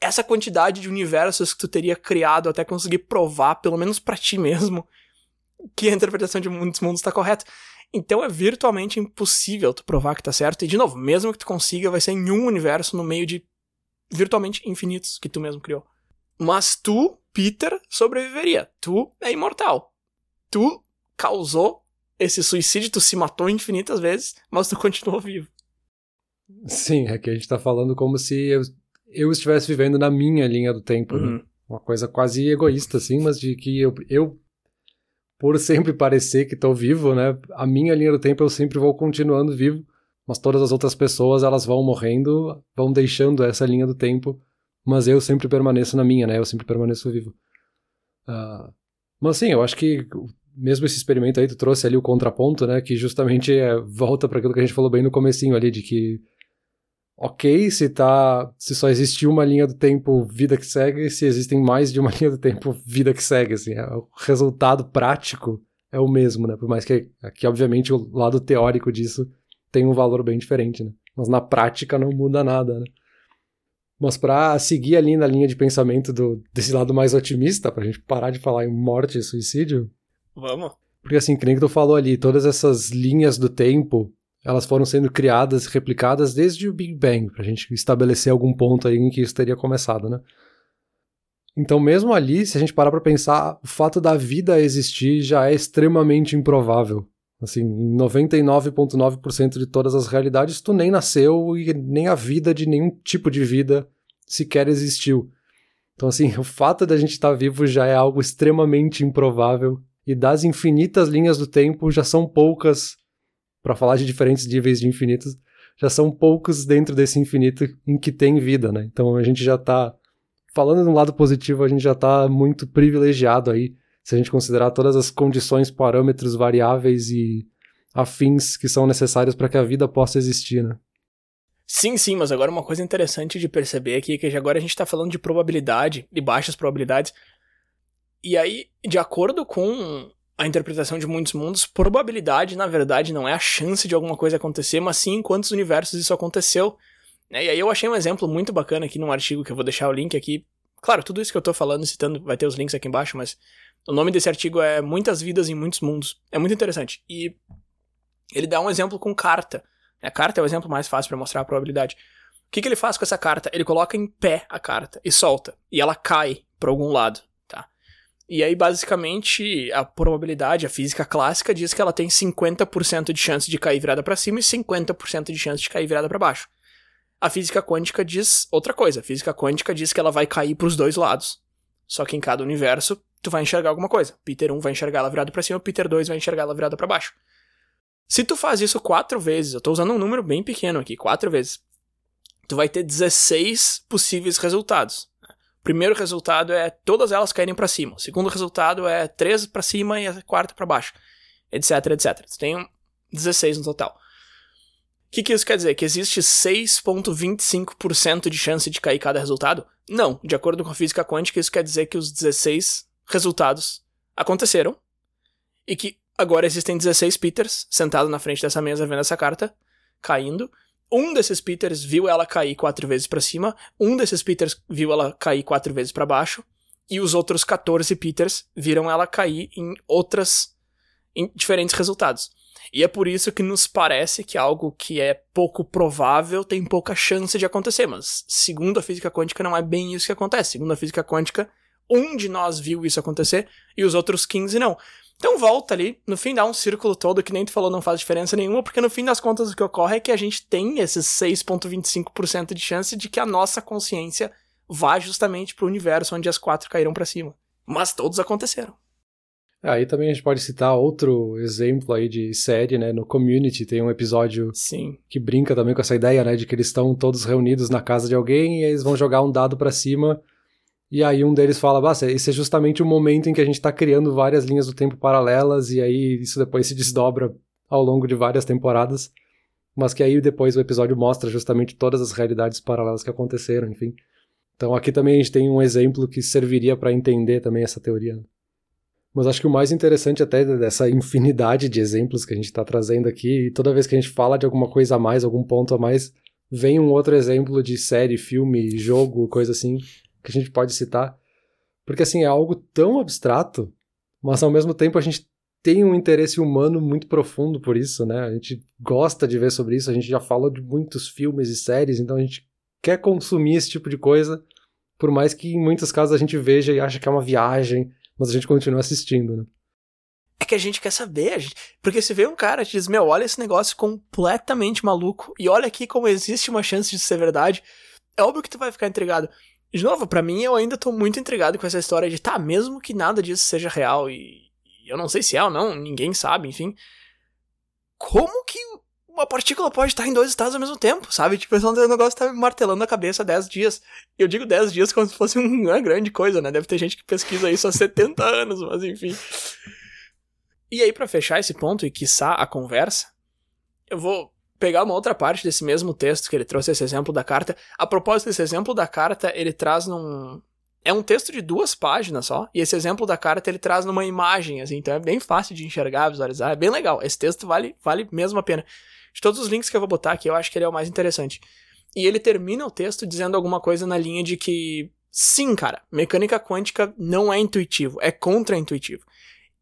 essa quantidade de universos que tu teria criado até conseguir provar, pelo menos para ti mesmo, que a interpretação de muitos mundos está correta. Então é virtualmente impossível tu provar que tá certo. E de novo, mesmo que tu consiga, vai ser em um universo no meio de virtualmente infinitos que tu mesmo criou. Mas tu, Peter, sobreviveria. Tu é imortal. Tu causou esse suicídio, tu se matou infinitas vezes, mas tu continuou vivo. Sim, é que a gente tá falando como se eu eu estivesse vivendo na minha linha do tempo. Né? Uhum. Né? Uma coisa quase egoísta, assim, mas de que eu, eu por sempre parecer que estou vivo, né? A minha linha do tempo eu sempre vou continuando vivo, mas todas as outras pessoas elas vão morrendo, vão deixando essa linha do tempo, mas eu sempre permaneço na minha, né? Eu sempre permaneço vivo. Uh, mas sim, eu acho que mesmo esse experimento aí tu trouxe ali o contraponto, né? Que justamente é, volta para aquilo que a gente falou bem no comecinho ali de que ok se tá se só existe uma linha do tempo vida que segue se existem mais de uma <laughs> linha do tempo vida que segue assim é, o resultado prático é o mesmo né por mais que aqui obviamente o lado teórico disso tem um valor bem diferente né mas na prática não muda nada né mas para seguir ali na linha de pensamento do, desse lado mais otimista para a gente parar de falar em morte e suicídio vamos porque assim que nem que tu falou ali todas essas linhas do tempo elas foram sendo criadas e replicadas desde o Big Bang, para a gente estabelecer algum ponto aí em que isso teria começado, né? Então, mesmo ali, se a gente parar para pensar, o fato da vida existir já é extremamente improvável. Assim, em 99,9% de todas as realidades, tu nem nasceu e nem a vida de nenhum tipo de vida sequer existiu. Então, assim, <laughs> o fato da gente estar tá vivo já é algo extremamente improvável E das infinitas linhas do tempo, já são poucas, para falar de diferentes níveis de infinitos, já são poucos dentro desse infinito em que tem vida, né? Então a gente já tá falando de um lado positivo, a gente já tá muito privilegiado aí, se a gente considerar todas as condições, parâmetros, variáveis e afins que são necessários para que a vida possa existir, né? Sim, sim, mas agora uma coisa interessante de perceber aqui é que agora a gente está falando de probabilidade, de baixas probabilidades. E aí, de acordo com a interpretação de muitos mundos, probabilidade, na verdade, não é a chance de alguma coisa acontecer, mas sim em quantos universos isso aconteceu. Né? E aí eu achei um exemplo muito bacana aqui num artigo que eu vou deixar o link aqui. Claro, tudo isso que eu tô falando, citando, vai ter os links aqui embaixo, mas o nome desse artigo é Muitas Vidas em Muitos Mundos. É muito interessante. E ele dá um exemplo com carta. A carta é o exemplo mais fácil para mostrar a probabilidade. O que, que ele faz com essa carta? Ele coloca em pé a carta e solta. E ela cai para algum lado, tá? E aí, basicamente, a probabilidade, a física clássica, diz que ela tem 50% de chance de cair virada para cima e 50% de chance de cair virada para baixo. A física quântica diz outra coisa. A física quântica diz que ela vai cair para os dois lados. Só que em cada universo, tu vai enxergar alguma coisa. Peter 1 vai enxergar ela virada para cima, Peter 2 vai enxergar ela virada para baixo. Se tu faz isso quatro vezes, eu tô usando um número bem pequeno aqui, quatro vezes, tu vai ter 16 possíveis resultados. O primeiro resultado é todas elas caírem para cima. O segundo resultado é três para cima e a quarta para baixo, etc, etc. Tu tem 16 no total. O que, que isso quer dizer? Que existe 6,25% de chance de cair cada resultado? Não. De acordo com a física quântica, isso quer dizer que os 16 resultados aconteceram e que Agora existem 16 Peters sentados na frente dessa mesa vendo essa carta caindo. Um desses Peters viu ela cair quatro vezes para cima, um desses Peters viu ela cair quatro vezes para baixo, e os outros 14 Peters viram ela cair em outras em diferentes resultados. E é por isso que nos parece que algo que é pouco provável tem pouca chance de acontecer, mas segundo a física quântica não é bem isso que acontece. Segundo a física quântica, um de nós viu isso acontecer e os outros 15 não. Então volta ali, no fim dá um círculo todo que nem tu falou não faz diferença nenhuma, porque no fim das contas o que ocorre é que a gente tem esses 6.25% de chance de que a nossa consciência vá justamente pro universo onde as quatro caíram para cima. Mas todos aconteceram. Aí também a gente pode citar outro exemplo aí de série, né? No Community tem um episódio Sim. que brinca também com essa ideia, né? De que eles estão todos reunidos na casa de alguém e eles vão jogar um dado para cima e aí um deles fala, bah, esse é justamente o momento em que a gente está criando várias linhas do tempo paralelas, e aí isso depois se desdobra ao longo de várias temporadas, mas que aí depois o episódio mostra justamente todas as realidades paralelas que aconteceram, enfim. Então aqui também a gente tem um exemplo que serviria para entender também essa teoria. Mas acho que o mais interessante até dessa infinidade de exemplos que a gente está trazendo aqui, e toda vez que a gente fala de alguma coisa a mais, algum ponto a mais, vem um outro exemplo de série, filme, jogo, coisa assim, que a gente pode citar, porque assim é algo tão abstrato, mas ao mesmo tempo a gente tem um interesse humano muito profundo por isso, né? A gente gosta de ver sobre isso, a gente já falou de muitos filmes e séries, então a gente quer consumir esse tipo de coisa, por mais que em muitos casos a gente veja e acha que é uma viagem, mas a gente continua assistindo, né? É que a gente quer saber, gente... porque se vê um cara e diz, meu, olha esse negócio completamente maluco, e olha aqui como existe uma chance de ser verdade, é óbvio que tu vai ficar intrigado. De novo, para mim, eu ainda tô muito intrigado com essa história de, tá, mesmo que nada disso seja real, e eu não sei se é ou não, ninguém sabe, enfim. Como que uma partícula pode estar em dois estados ao mesmo tempo, sabe? Tipo, esse negócio tá me martelando a cabeça há 10 dias. Eu digo 10 dias como se fosse uma grande coisa, né? Deve ter gente que pesquisa isso há 70 <laughs> anos, mas enfim. E aí, para fechar esse ponto e quiçá a conversa, eu vou pegar uma outra parte desse mesmo texto que ele trouxe esse exemplo da carta. A propósito desse exemplo da carta, ele traz num é um texto de duas páginas só, e esse exemplo da carta ele traz numa imagem, assim, então é bem fácil de enxergar, visualizar, é bem legal. Esse texto vale, vale mesmo a pena. De todos os links que eu vou botar aqui, eu acho que ele é o mais interessante. E ele termina o texto dizendo alguma coisa na linha de que, sim, cara, mecânica quântica não é intuitivo, é contra-intuitivo.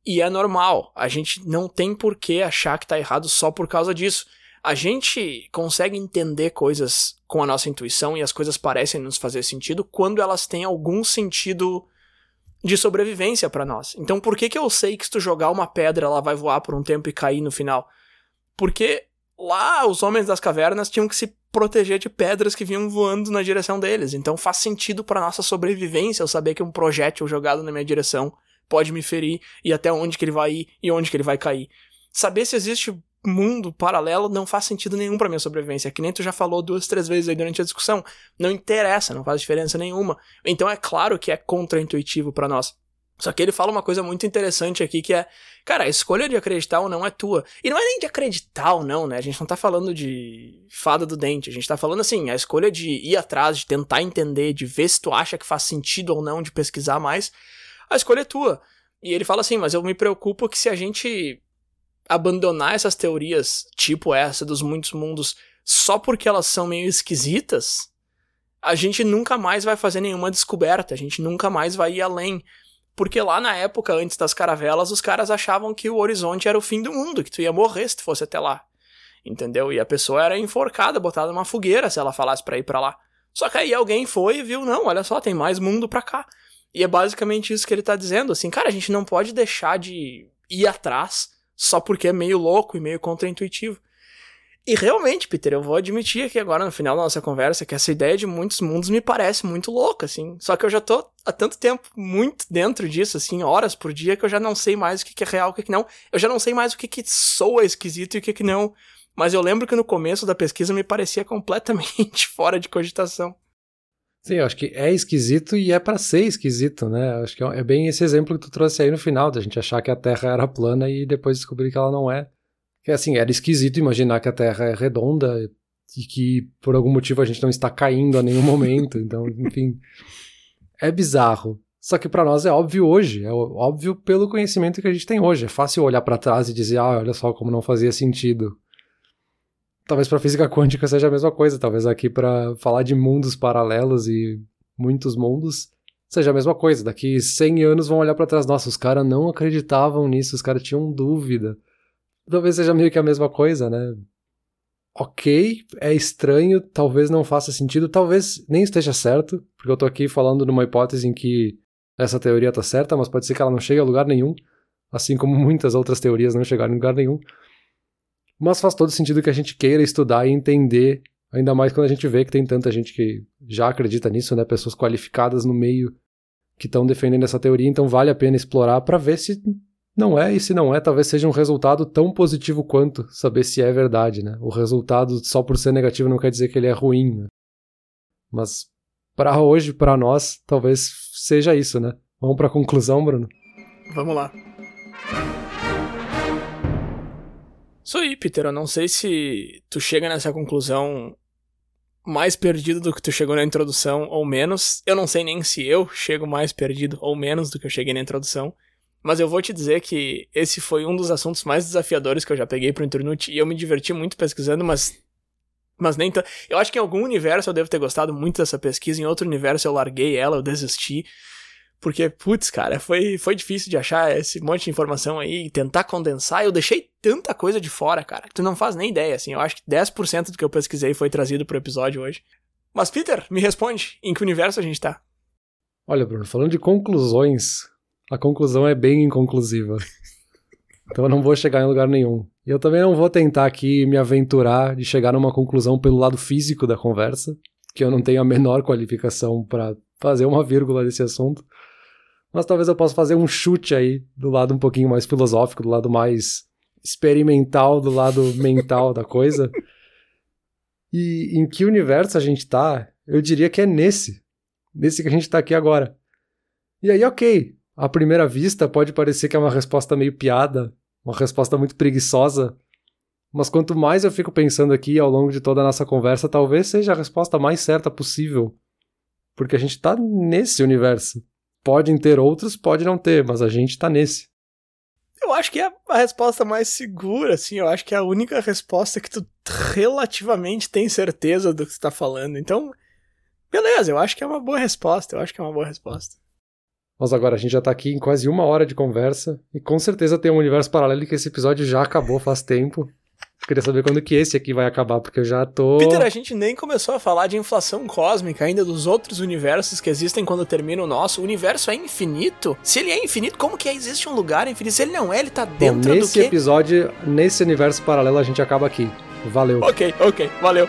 E é normal, a gente não tem por que achar que tá errado só por causa disso a gente consegue entender coisas com a nossa intuição e as coisas parecem nos fazer sentido quando elas têm algum sentido de sobrevivência para nós. Então, por que que eu sei que se tu jogar uma pedra ela vai voar por um tempo e cair no final? Porque lá os homens das cavernas tinham que se proteger de pedras que vinham voando na direção deles. Então faz sentido para nossa sobrevivência eu saber que um projétil jogado na minha direção pode me ferir e até onde que ele vai ir e onde que ele vai cair. Saber se existe mundo paralelo não faz sentido nenhum para minha sobrevivência. Que nem tu já falou duas, três vezes aí durante a discussão. Não interessa, não faz diferença nenhuma. Então é claro que é contraintuitivo para nós. Só que ele fala uma coisa muito interessante aqui que é, cara, a escolha de acreditar ou não é tua. E não é nem de acreditar ou não, né? A gente não tá falando de fada do dente, a gente tá falando assim, a escolha de ir atrás, de tentar entender, de ver se tu acha que faz sentido ou não, de pesquisar mais, a escolha é tua. E ele fala assim, mas eu me preocupo que se a gente abandonar essas teorias, tipo essa dos muitos mundos, só porque elas são meio esquisitas, a gente nunca mais vai fazer nenhuma descoberta, a gente nunca mais vai ir além. Porque lá na época, antes das caravelas, os caras achavam que o horizonte era o fim do mundo, que tu ia morrer se tu fosse até lá. Entendeu? E a pessoa era enforcada, botada numa fogueira se ela falasse para ir para lá. Só que aí alguém foi e viu, não, olha só, tem mais mundo pra cá. E é basicamente isso que ele tá dizendo, assim, cara, a gente não pode deixar de ir atrás só porque é meio louco e meio contraintuitivo. E realmente, Peter, eu vou admitir aqui agora no final da nossa conversa que essa ideia de muitos mundos me parece muito louca, assim. Só que eu já tô há tanto tempo muito dentro disso, assim, horas por dia, que eu já não sei mais o que, é real o que, que não. Eu já não sei mais o que, que soa esquisito e o que, que não. Mas eu lembro que no começo da pesquisa me parecia completamente <laughs> fora de cogitação. Sim, eu acho que é esquisito e é para ser esquisito, né? Eu acho que é bem esse exemplo que tu trouxe aí no final, da gente achar que a Terra era plana e depois descobrir que ela não é. Que assim, era esquisito imaginar que a Terra é redonda e que por algum motivo a gente não está caindo a nenhum <laughs> momento. Então, enfim, é bizarro. Só que para nós é óbvio hoje, é óbvio pelo conhecimento que a gente tem hoje. É fácil olhar para trás e dizer, ah, olha só como não fazia sentido. Talvez para física quântica seja a mesma coisa, talvez aqui para falar de mundos paralelos e muitos mundos seja a mesma coisa. Daqui 100 anos vão olhar para trás, nossa, os caras não acreditavam nisso, os caras tinham dúvida talvez seja meio que a mesma coisa, né? Ok, é estranho, talvez não faça sentido, talvez nem esteja certo, porque eu tô aqui falando numa hipótese em que essa teoria tá certa, mas pode ser que ela não chegue a lugar nenhum, assim como muitas outras teorias não chegaram em lugar nenhum. Mas faz todo sentido que a gente queira estudar e entender, ainda mais quando a gente vê que tem tanta gente que já acredita nisso, né? Pessoas qualificadas no meio que estão defendendo essa teoria, então vale a pena explorar para ver se não é, e se não é, talvez seja um resultado tão positivo quanto saber se é verdade, né? O resultado só por ser negativo não quer dizer que ele é ruim, né? Mas para hoje, para nós, talvez seja isso, né? Vamos para a conclusão, Bruno? Vamos lá. Isso aí, Peter. Eu não sei se tu chega nessa conclusão mais perdido do que tu chegou na introdução ou menos. Eu não sei nem se eu chego mais perdido ou menos do que eu cheguei na introdução. Mas eu vou te dizer que esse foi um dos assuntos mais desafiadores que eu já peguei pro Internute e eu me diverti muito pesquisando, mas. Mas nem tanto. Eu acho que em algum universo eu devo ter gostado muito dessa pesquisa, em outro universo eu larguei ela, eu desisti. Porque, putz, cara, foi, foi difícil de achar esse monte de informação aí e tentar condensar. Eu deixei tanta coisa de fora, cara, que tu não faz nem ideia, assim. Eu acho que 10% do que eu pesquisei foi trazido pro episódio hoje. Mas, Peter, me responde, em que universo a gente tá? Olha, Bruno, falando de conclusões, a conclusão é bem inconclusiva. Então eu não vou chegar em lugar nenhum. E eu também não vou tentar aqui me aventurar de chegar numa conclusão pelo lado físico da conversa, que eu não tenho a menor qualificação para fazer uma vírgula nesse assunto. Mas talvez eu possa fazer um chute aí do lado um pouquinho mais filosófico, do lado mais experimental, do lado mental da coisa. E em que universo a gente tá? Eu diria que é nesse. Nesse que a gente tá aqui agora. E aí, ok, à primeira vista pode parecer que é uma resposta meio piada, uma resposta muito preguiçosa, mas quanto mais eu fico pensando aqui ao longo de toda a nossa conversa, talvez seja a resposta mais certa possível. Porque a gente está nesse universo. Podem ter outros, pode não ter, mas a gente está nesse. Eu acho que é a resposta mais segura, assim. Eu acho que é a única resposta que tu relativamente tem certeza do que tu tá falando. Então, beleza, eu acho que é uma boa resposta. Eu acho que é uma boa resposta. Mas agora a gente já tá aqui em quase uma hora de conversa. E com certeza tem um universo paralelo que esse episódio já acabou faz tempo. Queria saber quando que esse aqui vai acabar, porque eu já tô. Peter, a gente nem começou a falar de inflação cósmica ainda dos outros universos que existem quando termina o nosso. O universo é infinito? Se ele é infinito, como que existe um lugar infinito? Se ele não é, ele tá dentro Bom, nesse do quê? episódio, nesse universo paralelo, a gente acaba aqui. Valeu. Ok, ok, valeu.